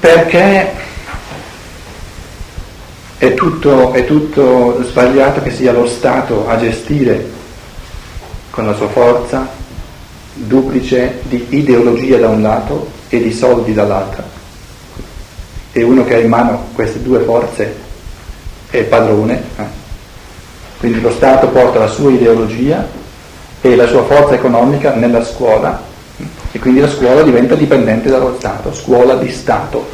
perché è tutto, è tutto sbagliato che sia lo Stato a gestire con la sua forza duplice di ideologia da un lato e di soldi dall'altra. E uno che ha in mano queste due forze è padrone. Eh? Quindi lo Stato porta la sua ideologia e la sua forza economica nella scuola e quindi la scuola diventa dipendente dallo Stato, scuola di Stato.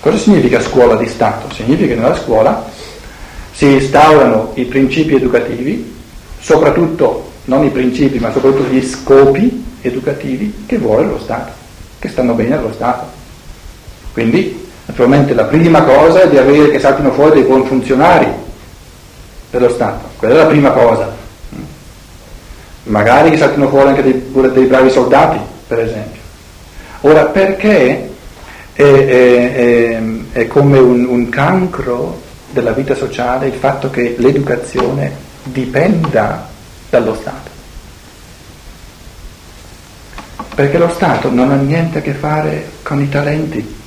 Cosa significa scuola di Stato? Significa che nella scuola si instaurano i principi educativi, soprattutto non i principi, ma soprattutto gli scopi educativi che vuole lo Stato, che stanno bene allo Stato. Quindi, naturalmente, la prima cosa è di avere che saltino fuori dei buoni funzionari dello Stato, quella è la prima cosa. Magari che saltino fuori anche dei, pure dei bravi soldati, per esempio. Ora, perché è, è, è, è come un, un cancro della vita sociale il fatto che l'educazione dipenda dallo Stato? Perché lo Stato non ha niente a che fare con i talenti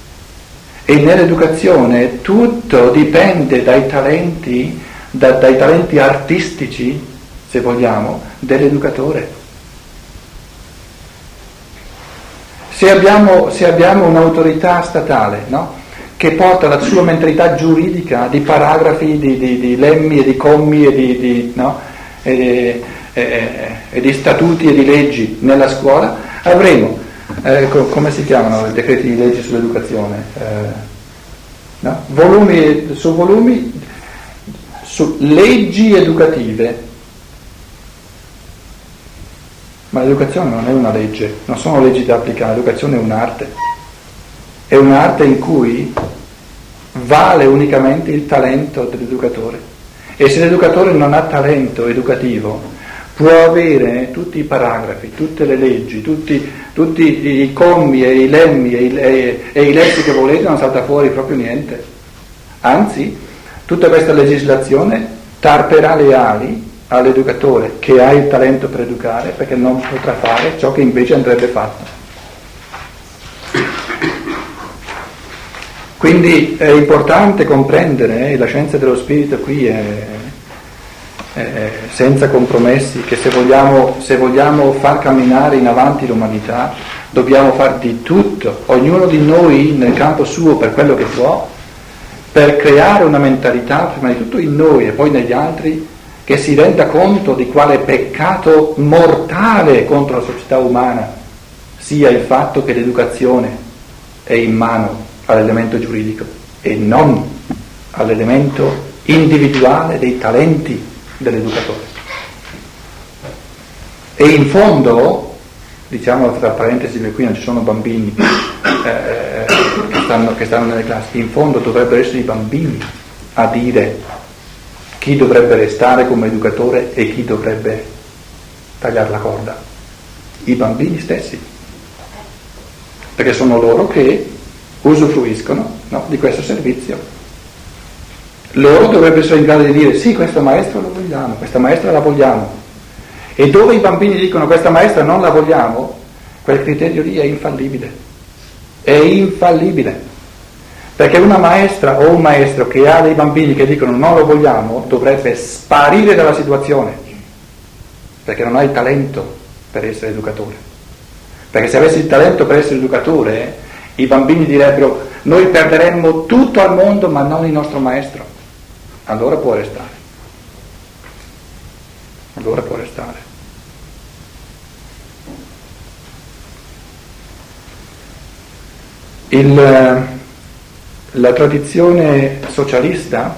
e nell'educazione tutto dipende dai talenti, da, dai talenti artistici, se vogliamo, dell'educatore. Se abbiamo, se abbiamo un'autorità statale no? che porta la sua mentalità giuridica di paragrafi, di, di, di lemmi e di commi e di, no? e, e, e di statuti e di leggi nella scuola, avremo, eh, come si chiamano i decreti di legge sull'educazione? Eh, no? volumi, su volumi, su leggi educative Ma l'educazione non è una legge, non sono leggi da applicare, l'educazione è un'arte. È un'arte in cui vale unicamente il talento dell'educatore. E se l'educatore non ha talento educativo, può avere tutti i paragrafi, tutte le leggi, tutti, tutti i commi e i lemmi e i, e, e i lessi che volete, non salta fuori proprio niente. Anzi, tutta questa legislazione tarperà le ali all'educatore che ha il talento per educare perché non potrà fare ciò che invece andrebbe fatto. Quindi è importante comprendere, eh, la scienza dello spirito qui è, è senza compromessi, che se vogliamo, se vogliamo far camminare in avanti l'umanità dobbiamo fare di tutto, ognuno di noi nel campo suo per quello che può, per creare una mentalità, prima di tutto in noi e poi negli altri, che si renda conto di quale peccato mortale contro la società umana sia il fatto che l'educazione è in mano all'elemento giuridico e non all'elemento individuale dei talenti dell'educatore. E in fondo, diciamo tra parentesi perché qui non ci sono bambini eh, che, stanno, che stanno nelle classi, in fondo dovrebbero essere i bambini a dire chi dovrebbe restare come educatore e chi dovrebbe tagliare la corda? I bambini stessi, perché sono loro che usufruiscono no, di questo servizio. Loro dovrebbero essere in grado di dire sì, questo maestro lo vogliamo, questa maestra la vogliamo. E dove i bambini dicono questa maestra non la vogliamo, quel criterio lì è infallibile. È infallibile. Perché una maestra o un maestro che ha dei bambini che dicono non lo vogliamo dovrebbe sparire dalla situazione, perché non ha il talento per essere educatore. Perché se avessi il talento per essere educatore, i bambini direbbero noi perderemmo tutto al mondo ma non il nostro maestro. Allora può restare. Allora può restare. Il, la tradizione socialista,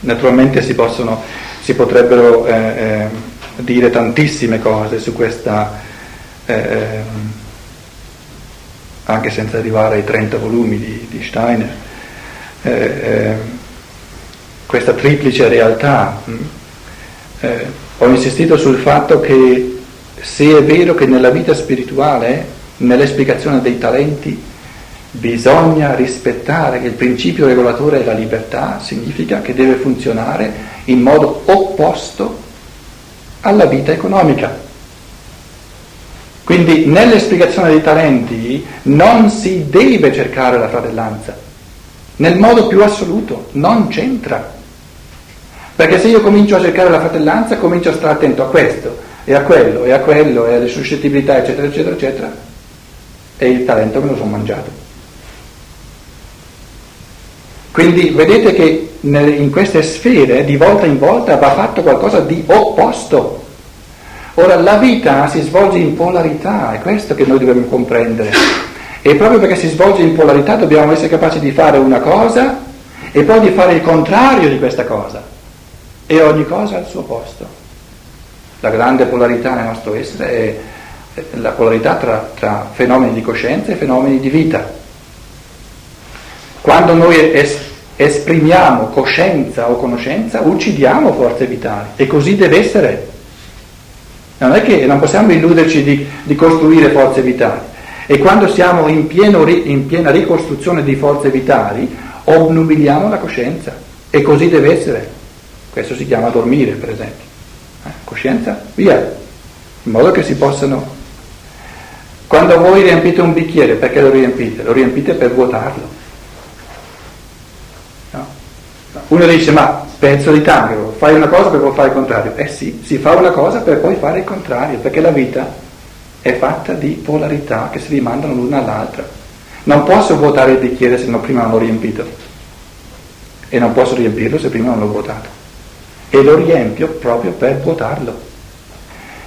naturalmente si, possono, si potrebbero eh, eh, dire tantissime cose su questa, eh, ehm, anche senza arrivare ai 30 volumi di, di Steiner, eh, ehm, questa triplice realtà. Mm, eh, ho insistito sul fatto che se è vero che nella vita spirituale, nell'esplicazione dei talenti, Bisogna rispettare che il principio regolatore è la libertà, significa che deve funzionare in modo opposto alla vita economica. Quindi nell'esplicazione dei talenti non si deve cercare la fratellanza, nel modo più assoluto, non c'entra. Perché se io comincio a cercare la fratellanza, comincio a stare attento a questo, e a quello, e a quello, e alle suscettibilità, eccetera, eccetera, eccetera, e il talento me lo sono mangiato. Quindi vedete che in queste sfere di volta in volta va fatto qualcosa di opposto. Ora la vita si svolge in polarità, è questo che noi dobbiamo comprendere. E proprio perché si svolge in polarità dobbiamo essere capaci di fare una cosa e poi di fare il contrario di questa cosa. E ogni cosa al suo posto. La grande polarità nel nostro essere è la polarità tra, tra fenomeni di coscienza e fenomeni di vita. Quando noi es- esprimiamo coscienza o conoscenza, uccidiamo forze vitali e così deve essere. Non è che non possiamo illuderci di, di costruire forze vitali. E quando siamo in, pieno, in, piena ricostruzione di forze vitali, obnubiliamo la coscienza. E così deve essere. Questo si chiama dormire, per esempio. Eh, coscienza, via. In modo che si possano... Quando voi riempite un bicchiere, perché lo riempite? Lo riempite per vuotarlo. No? Uno dice, ma penso di tanto, fai una cosa per poi fare il contrario. Eh sì, si fa una cosa per poi fare il contrario, perché la vita è fatta di polarità che si rimandano l'una all'altra. Non posso vuotare il bicchiere se non prima non l'ho riempito e non posso riempirlo se prima non l'ho vuotato. E lo riempio proprio per vuotarlo.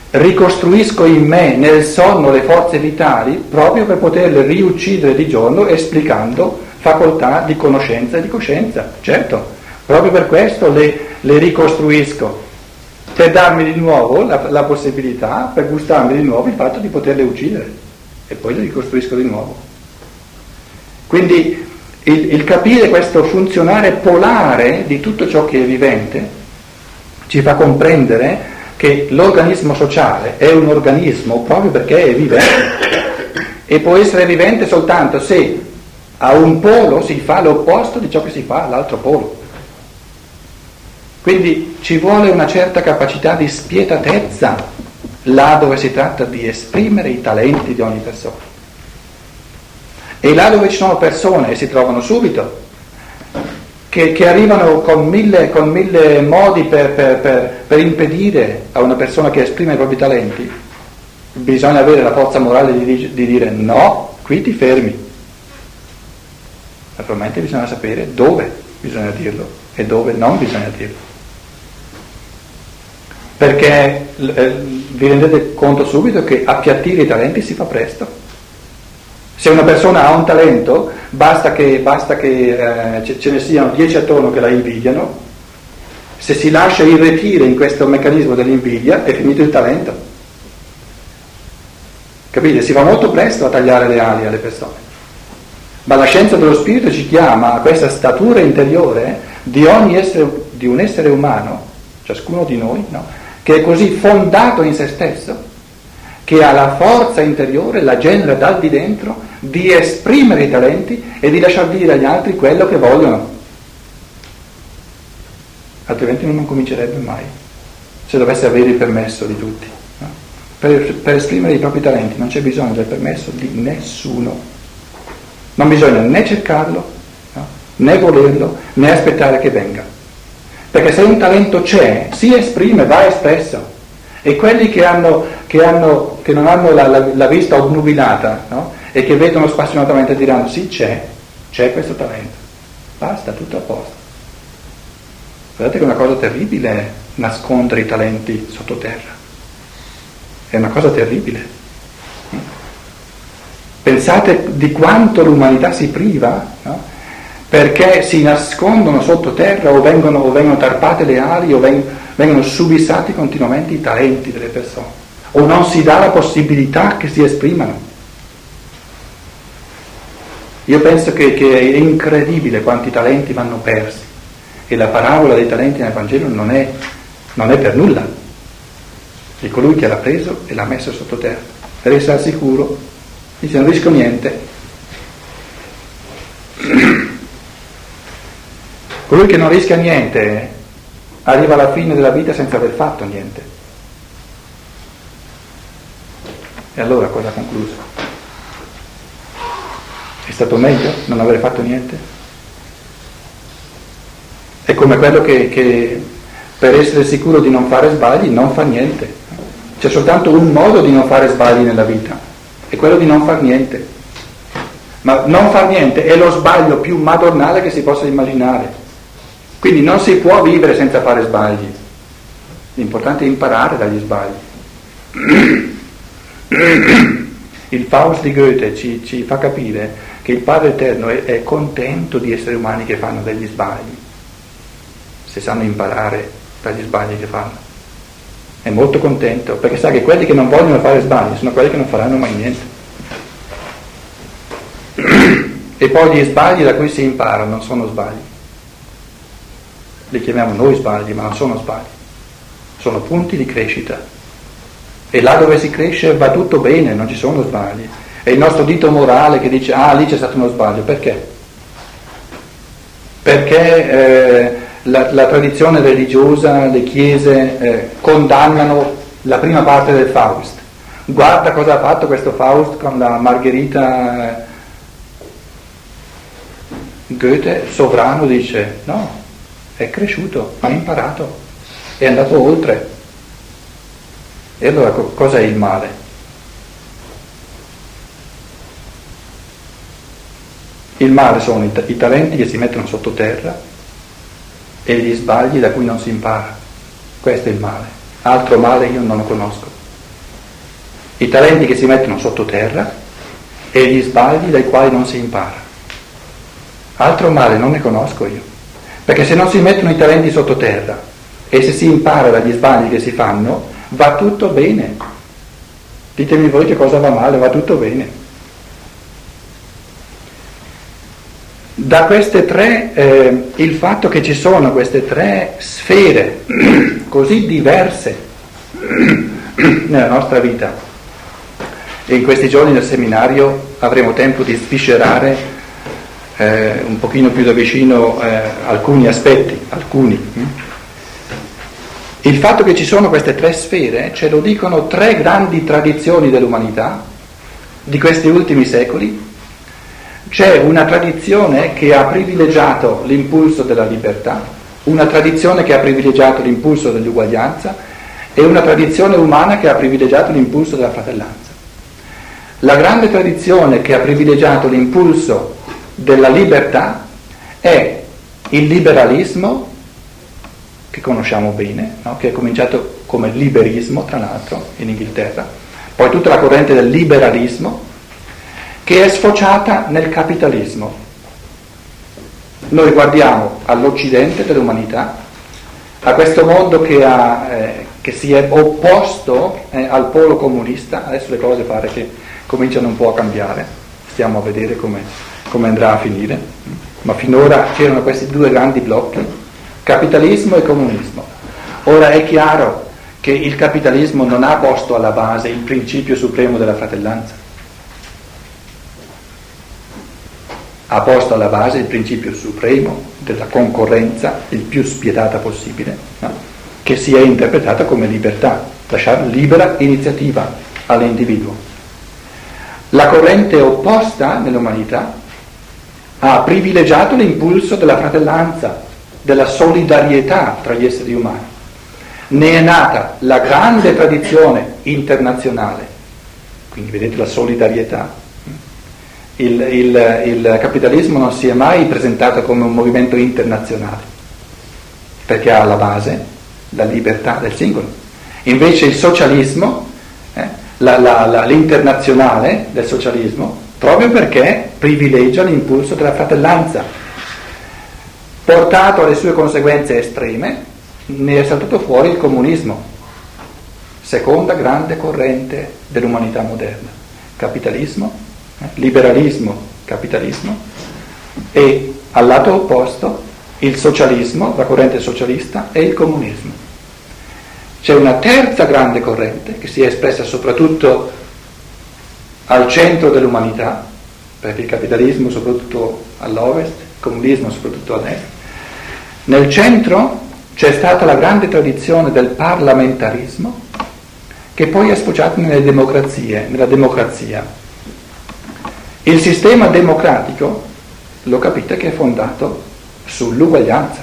Ricostruisco in me, nel sonno, le forze vitali proprio per poterle riuccidere di giorno esplicando facoltà di conoscenza e di coscienza. Certo, Proprio per questo le, le ricostruisco, per darmi di nuovo la, la, possibilità, per gustarmi di nuovo il fatto di poterle uccidere e poi le ricostruisco di nuovo. Quindi il, il capire questo funzionare polare di tutto ciò che è vivente ci fa comprendere che l'organismo sociale è un organismo proprio perché è vivente e può essere vivente soltanto se a un polo si fa l'opposto di ciò che si fa all'altro polo. Quindi ci vuole una certa capacità di spietatezza là dove si tratta di esprimere i talenti di ogni persona. E là dove ci sono persone, e si trovano subito, che, che arrivano con mille, con mille modi per, per, per, per, impedire a una persona che esprime i propri talenti, bisogna avere la forza morale di, di dire no, qui ti fermi. Naturalmente bisogna sapere dove bisogna dirlo e dove non bisogna dirlo perché eh, vi rendete conto subito che appiattire i talenti si fa presto. Se una persona ha un talento, basta che, basta che eh, ce ne siano dieci attorno che la invidiano, se si lascia irretire in questo meccanismo dell'invidia è finito il talento. Capite? Si va molto presto a tagliare le ali alle persone. Ma la scienza dello spirito ci chiama a questa statura interiore di, essere, di un essere umano, ciascuno di noi, no? Che è così fondato in se stesso, che ha la forza interiore, la genera dal di dentro, di esprimere i talenti e di lasciar dire agli altri quello che vogliono. Altrimenti non comincerebbe mai, se dovesse avere il permesso di tutti. No? Per, per esprimere i propri talenti non c'è bisogno del permesso di nessuno. Non bisogna né cercarlo, no? né volerlo, né aspettare che venga. Perché se un talento c'è, si esprime, va espresso. E quelli che, hanno, che, hanno, che non hanno la, la, la vista obnubilata no? e che vedono spassionatamente diranno sì c'è, c'è questo talento. Basta, tutto a posto. Guardate che è una cosa terribile nascondere i talenti sottoterra. È una cosa terribile. Pensate di quanto l'umanità si priva no? Perché si nascondono sottoterra o vengono, o vengono tarpate le ali o vengono, vengono subissati continuamente i talenti delle persone o non si dà la possibilità che si esprimano. Io penso che, che, è incredibile quanti talenti vanno persi e la parabola dei talenti nel Vangelo non è, non è per nulla. È colui che l'ha preso e l'ha messo sottoterra. Per essere sicuro, dice non rischio niente. Colui che non rischia niente arriva alla fine della vita senza aver fatto niente. E allora cosa ha concluso? È stato meglio non aver fatto niente? È come quello che, che per essere sicuro di non fare sbagli non fa niente. C'è soltanto un modo di non fare sbagli nella vita, è quello di non far niente. Ma non far niente è lo sbaglio più madornale che si possa immaginare. Quindi non si può vivere senza fare sbagli. L'importante è imparare dagli sbagli. Il Faust di Goethe ci, ci fa capire che il Padre Eterno è, è contento di esseri umani che fanno degli sbagli, se sanno imparare dagli sbagli che fanno. È molto contento perché sa che quelli che non vogliono fare sbagli sono quelli che non faranno mai niente. E poi gli sbagli da cui si impara non sono sbagli. Li chiamiamo noi sbagli, ma non sono sbagli. Sono punti di crescita. E là dove si cresce va tutto bene, non ci sono sbagli. È il nostro dito morale che dice, ah, lì c'è stato uno sbaglio. Perché? Perché eh, la, la, tradizione religiosa, le chiese eh, condannano la prima parte del Faust. Guarda cosa ha fatto questo Faust con la Margherita. Eh, Goethe, sovrano, dice no, è cresciuto, ha imparato, è andato oltre. E allora cos'è il male? Il male sono i, i talenti che si mettono sottoterra e gli sbagli da cui non si impara. Questo è il male. Altro male io non lo conosco. I talenti che si mettono sottoterra e gli sbagli dai quali non si impara. Altro male non ne conosco io. Perché se non si mettono i talenti sottoterra e se si impara dagli sbagli che si fanno, va tutto bene. Ditemi voi che cosa va male, va tutto bene. Da queste tre, eh, il fatto che ci sono queste tre sfere così diverse nella nostra vita, e in questi giorni del seminario avremo tempo di sviscerare eh, un pochino più da vicino eh, alcuni aspetti, alcuni. Il fatto che ci sono queste tre sfere ce lo dicono tre grandi tradizioni dell'umanità di questi ultimi secoli. C'è una tradizione che ha privilegiato l'impulso della libertà, una tradizione che ha privilegiato l'impulso dell'uguaglianza e una tradizione umana che ha privilegiato l'impulso della fratellanza. La grande tradizione che ha privilegiato l'impulso della libertà è il liberalismo, che conosciamo bene, no? che è cominciato come liberismo, tra l'altro, in Inghilterra, poi tutta la corrente del liberalismo, che è sfociata nel capitalismo. Noi guardiamo all'Occidente dell'umanità, a questo mondo che, ha, eh, che si è opposto eh, al polo comunista, adesso le cose pare che cominciano un po' a cambiare, stiamo a vedere come come andrà a finire, ma finora c'erano questi due grandi blocchi, capitalismo e comunismo. Ora è chiaro che il capitalismo non ha posto alla base il principio supremo della fratellanza, ha posto alla base il principio supremo della concorrenza, il più spietata possibile, no? che sia interpretata come libertà, lasciare libera iniziativa all'individuo. La corrente opposta nell'umanità ha privilegiato l'impulso della fratellanza, della solidarietà tra gli esseri umani. Ne è nata la grande tradizione internazionale, quindi vedete la solidarietà. Il, il, il capitalismo non si è mai presentato come un movimento internazionale, perché ha alla base la libertà del singolo. Invece il socialismo, eh, la, la, la, l'internazionale del socialismo, proprio perché privilegia l'impulso della fratellanza. Portato alle sue conseguenze estreme, ne è saltato fuori il comunismo, seconda grande corrente dell'umanità moderna. Capitalismo, eh, liberalismo, capitalismo e al lato opposto il socialismo, la corrente socialista e il comunismo. C'è una terza grande corrente che si è espressa soprattutto al centro dell'umanità, perché il capitalismo soprattutto all'ovest, il comunismo soprattutto all'est. Nel centro c'è stata la grande tradizione del parlamentarismo che poi è sfociato nelle democrazie, nella democrazia. Il sistema democratico, lo capite che è fondato sull'uguaglianza.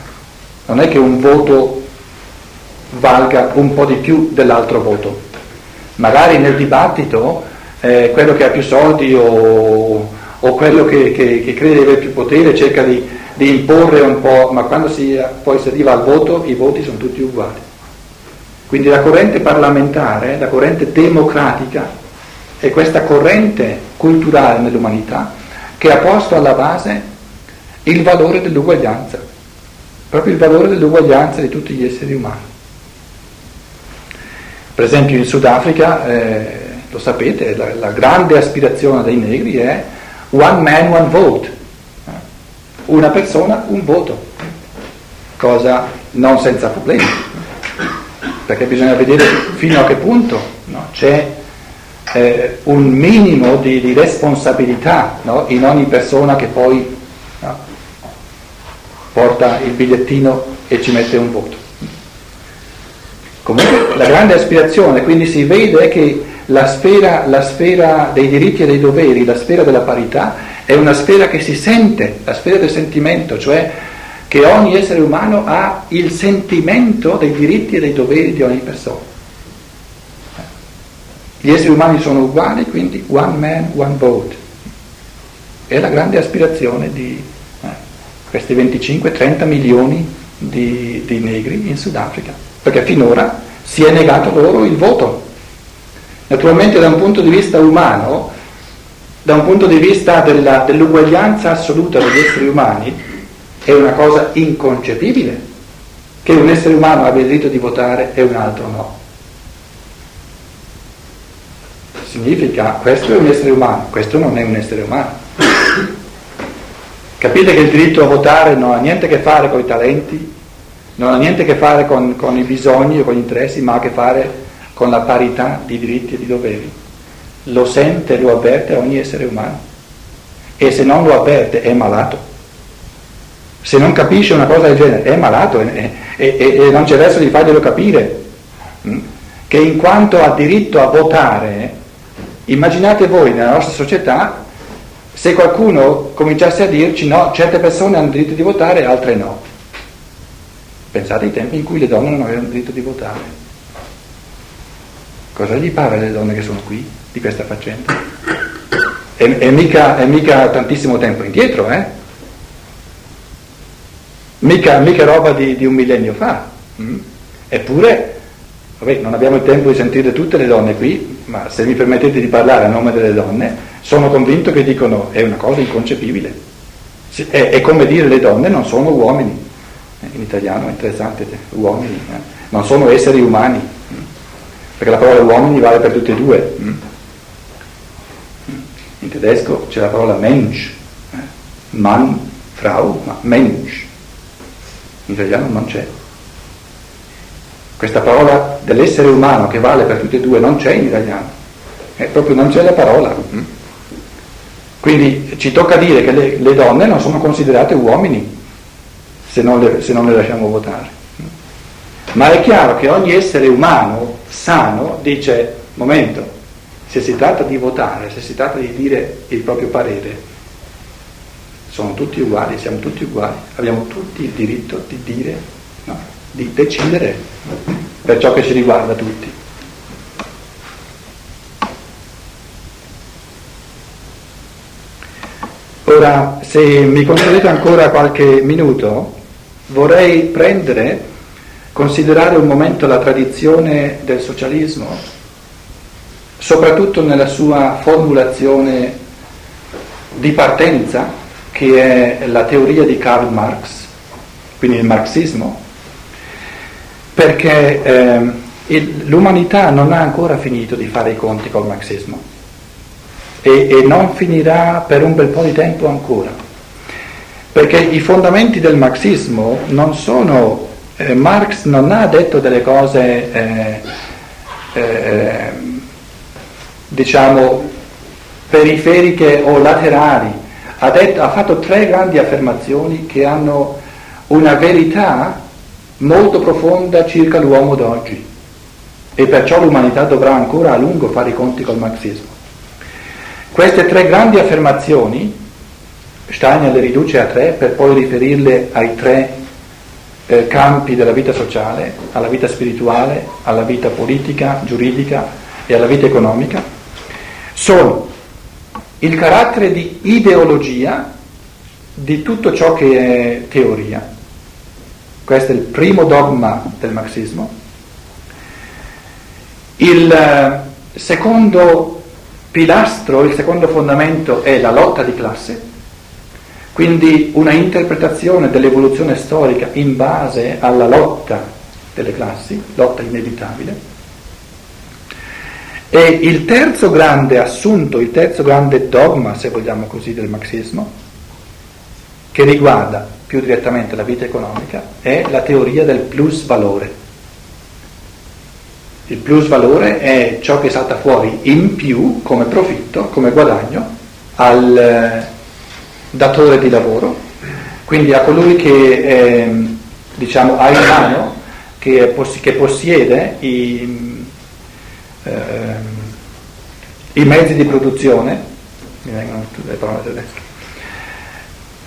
Non è che un voto valga un po' di più dell'altro voto. Magari nel dibattito eh, quello che ha più soldi o, o quello che, che, che, crede di avere più potere cerca di, di, imporre un po', ma quando si, poi si arriva al voto i voti sono tutti uguali. Quindi la corrente parlamentare, la corrente democratica è questa corrente culturale nell'umanità che ha posto alla base il valore dell'uguaglianza, proprio il valore dell'uguaglianza di tutti gli esseri umani. Per esempio in Sudafrica, eh, lo sapete, la, la, grande aspirazione dei negri è one man, one vote, una persona, un voto, cosa non senza problemi, perché bisogna vedere fino a che punto no? c'è eh, un minimo di, di responsabilità no? in ogni persona che poi no? porta il bigliettino e ci mette un voto. Comunque la grande aspirazione, quindi si vede che la sfera, la sfera, dei diritti e dei doveri, la sfera della parità, è una sfera che si sente, la sfera del sentimento, cioè che ogni essere umano ha il sentimento dei diritti e dei doveri di ogni persona. Gli esseri umani sono uguali, quindi one man, one vote. È la grande aspirazione di eh, questi 25-30 milioni di, di negri in Sudafrica perché finora si è negato loro il voto. Naturalmente da un punto di vista umano, da un punto di vista della, dell'uguaglianza assoluta degli esseri umani, è una cosa inconcepibile che un essere umano abbia il diritto di votare e un altro no. Significa questo è un essere umano, questo non è un essere umano. Capite che il diritto a votare non ha niente a che fare con i talenti, non ha niente a che fare con, con, i bisogni o con gli interessi, ma ha a che fare con la parità di diritti e di doveri. Lo sente, lo avverte ogni essere umano. E se non lo avverte è malato. Se non capisce una cosa del genere è malato e, e, e, e non c'è verso di farglielo capire. Mm? Che in quanto ha diritto a votare, immaginate voi nella nostra società se qualcuno cominciasse a dirci no, certe persone hanno diritto di votare altre no. Pensate ai tempi in cui le donne non avevano diritto di votare. Cosa gli pare alle donne che sono qui di questa faccenda? E, e, mica, e mica, tantissimo tempo indietro, eh? Mica, mica roba di, di, un millennio fa. Mm? Eppure, vabbè, non abbiamo il tempo di sentire tutte le donne qui, ma se mi permettete di parlare a nome delle donne, sono convinto che dicono è una cosa inconcepibile. È, è come dire le donne non sono uomini in italiano è interessante, uomini, eh? non sono esseri umani? Perché la parola uomini vale per tutti e due. Mm? In tedesco c'è la parola Mensch, eh? Mann, Frau, ma Mensch. In italiano non c'è. Questa parola dell'essere umano che vale per tutti e due non c'è in italiano, eh, proprio non c'è la parola. Mm? Quindi ci tocca dire che le, le donne non sono considerate uomini, se non le, se non le lasciamo votare. Ma è chiaro che ogni essere umano sano dice, momento, se si tratta di votare, se si tratta di dire il proprio parere, sono tutti uguali, siamo tutti uguali, abbiamo tutti il diritto di dire, no, di decidere per ciò che ci riguarda tutti. Ora, se mi concedete ancora qualche minuto, vorrei prendere, considerare un momento la tradizione del socialismo, soprattutto nella sua formulazione di partenza, che è la teoria di Karl Marx, quindi il marxismo, perché eh, il, l'umanità non ha ancora finito di fare i conti col marxismo e, e non finirà per un bel po' di tempo ancora perché i fondamenti del marxismo non sono, eh, Marx non ha detto delle cose, eh, eh, diciamo, periferiche o laterali, ha, detto, ha fatto tre grandi affermazioni che hanno una verità molto profonda circa l'uomo d'oggi. e perciò l'umanità dovrà ancora a lungo fare i conti col marxismo. Queste tre grandi affermazioni Steiner le riduce a tre per poi riferirle ai tre eh, campi della vita sociale, alla vita spirituale, alla vita politica, giuridica e alla vita economica, sono il carattere di ideologia di tutto ciò che è teoria. Questo è il primo dogma del marxismo. Il eh, secondo pilastro, il secondo fondamento è la lotta di classe quindi una interpretazione dell'evoluzione storica in base alla lotta delle classi, lotta inevitabile. E il terzo grande assunto, il terzo grande dogma, se vogliamo così, del marxismo, che riguarda più direttamente la vita economica, è la teoria del plus valore. Il plus valore è ciò che salta fuori in più come profitto, come guadagno al datore di lavoro, quindi a colui che eh, diciamo, ha in mano, che, poss- che possiede i, eh, i, mezzi di produzione, mi vengono tutte le parole tedesche,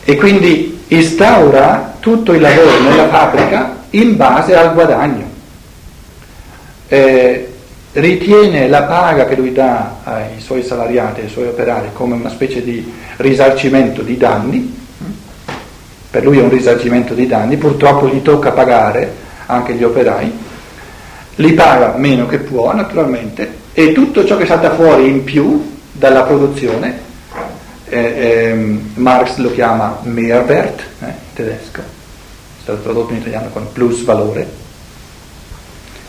e quindi instaura tutto il lavoro nella fabbrica in base al guadagno. Eh, ritiene la paga che lui dà ai suoi salariati, ai suoi operari, come una specie di risarcimento di danni, per lui è un risarcimento di danni, purtroppo gli tocca pagare anche gli operai, li paga meno che può naturalmente e tutto ciò che salta fuori in più dalla produzione, eh, eh, Marx lo chiama Mehrwert, eh, in tedesco, è stato tradotto in italiano con plus valore,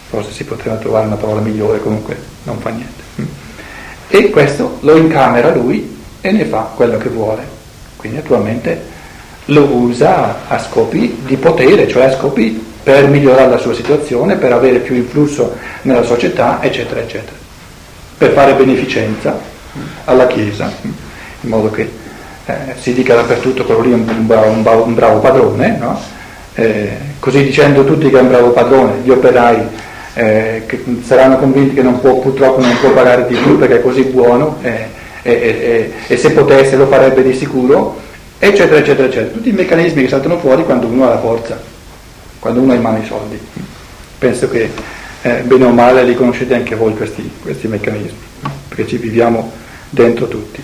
forse si poteva trovare una parola migliore, comunque non fa niente. E questo lo incamera lui e ne fa quello che vuole. Quindi naturalmente lo usa a scopi di potere, cioè a scopi per migliorare la sua situazione, per avere più influsso nella società, eccetera, eccetera. Per fare beneficenza alla Chiesa, in modo che eh, si dica dappertutto quello lì è un, un, un bravo padrone, no? eh, così dicendo tutti che è un bravo padrone, gli operai eh, che saranno convinti che non può, purtroppo non può pagare di più perché è così buono eh, e, e se potesse lo farebbe di sicuro, eccetera, eccetera, eccetera. Tutti i meccanismi che saltano fuori quando uno ha la forza, quando uno ha in mano i soldi. Penso che eh, bene o male li conoscete anche voi questi, questi meccanismi, perché ci viviamo dentro tutti.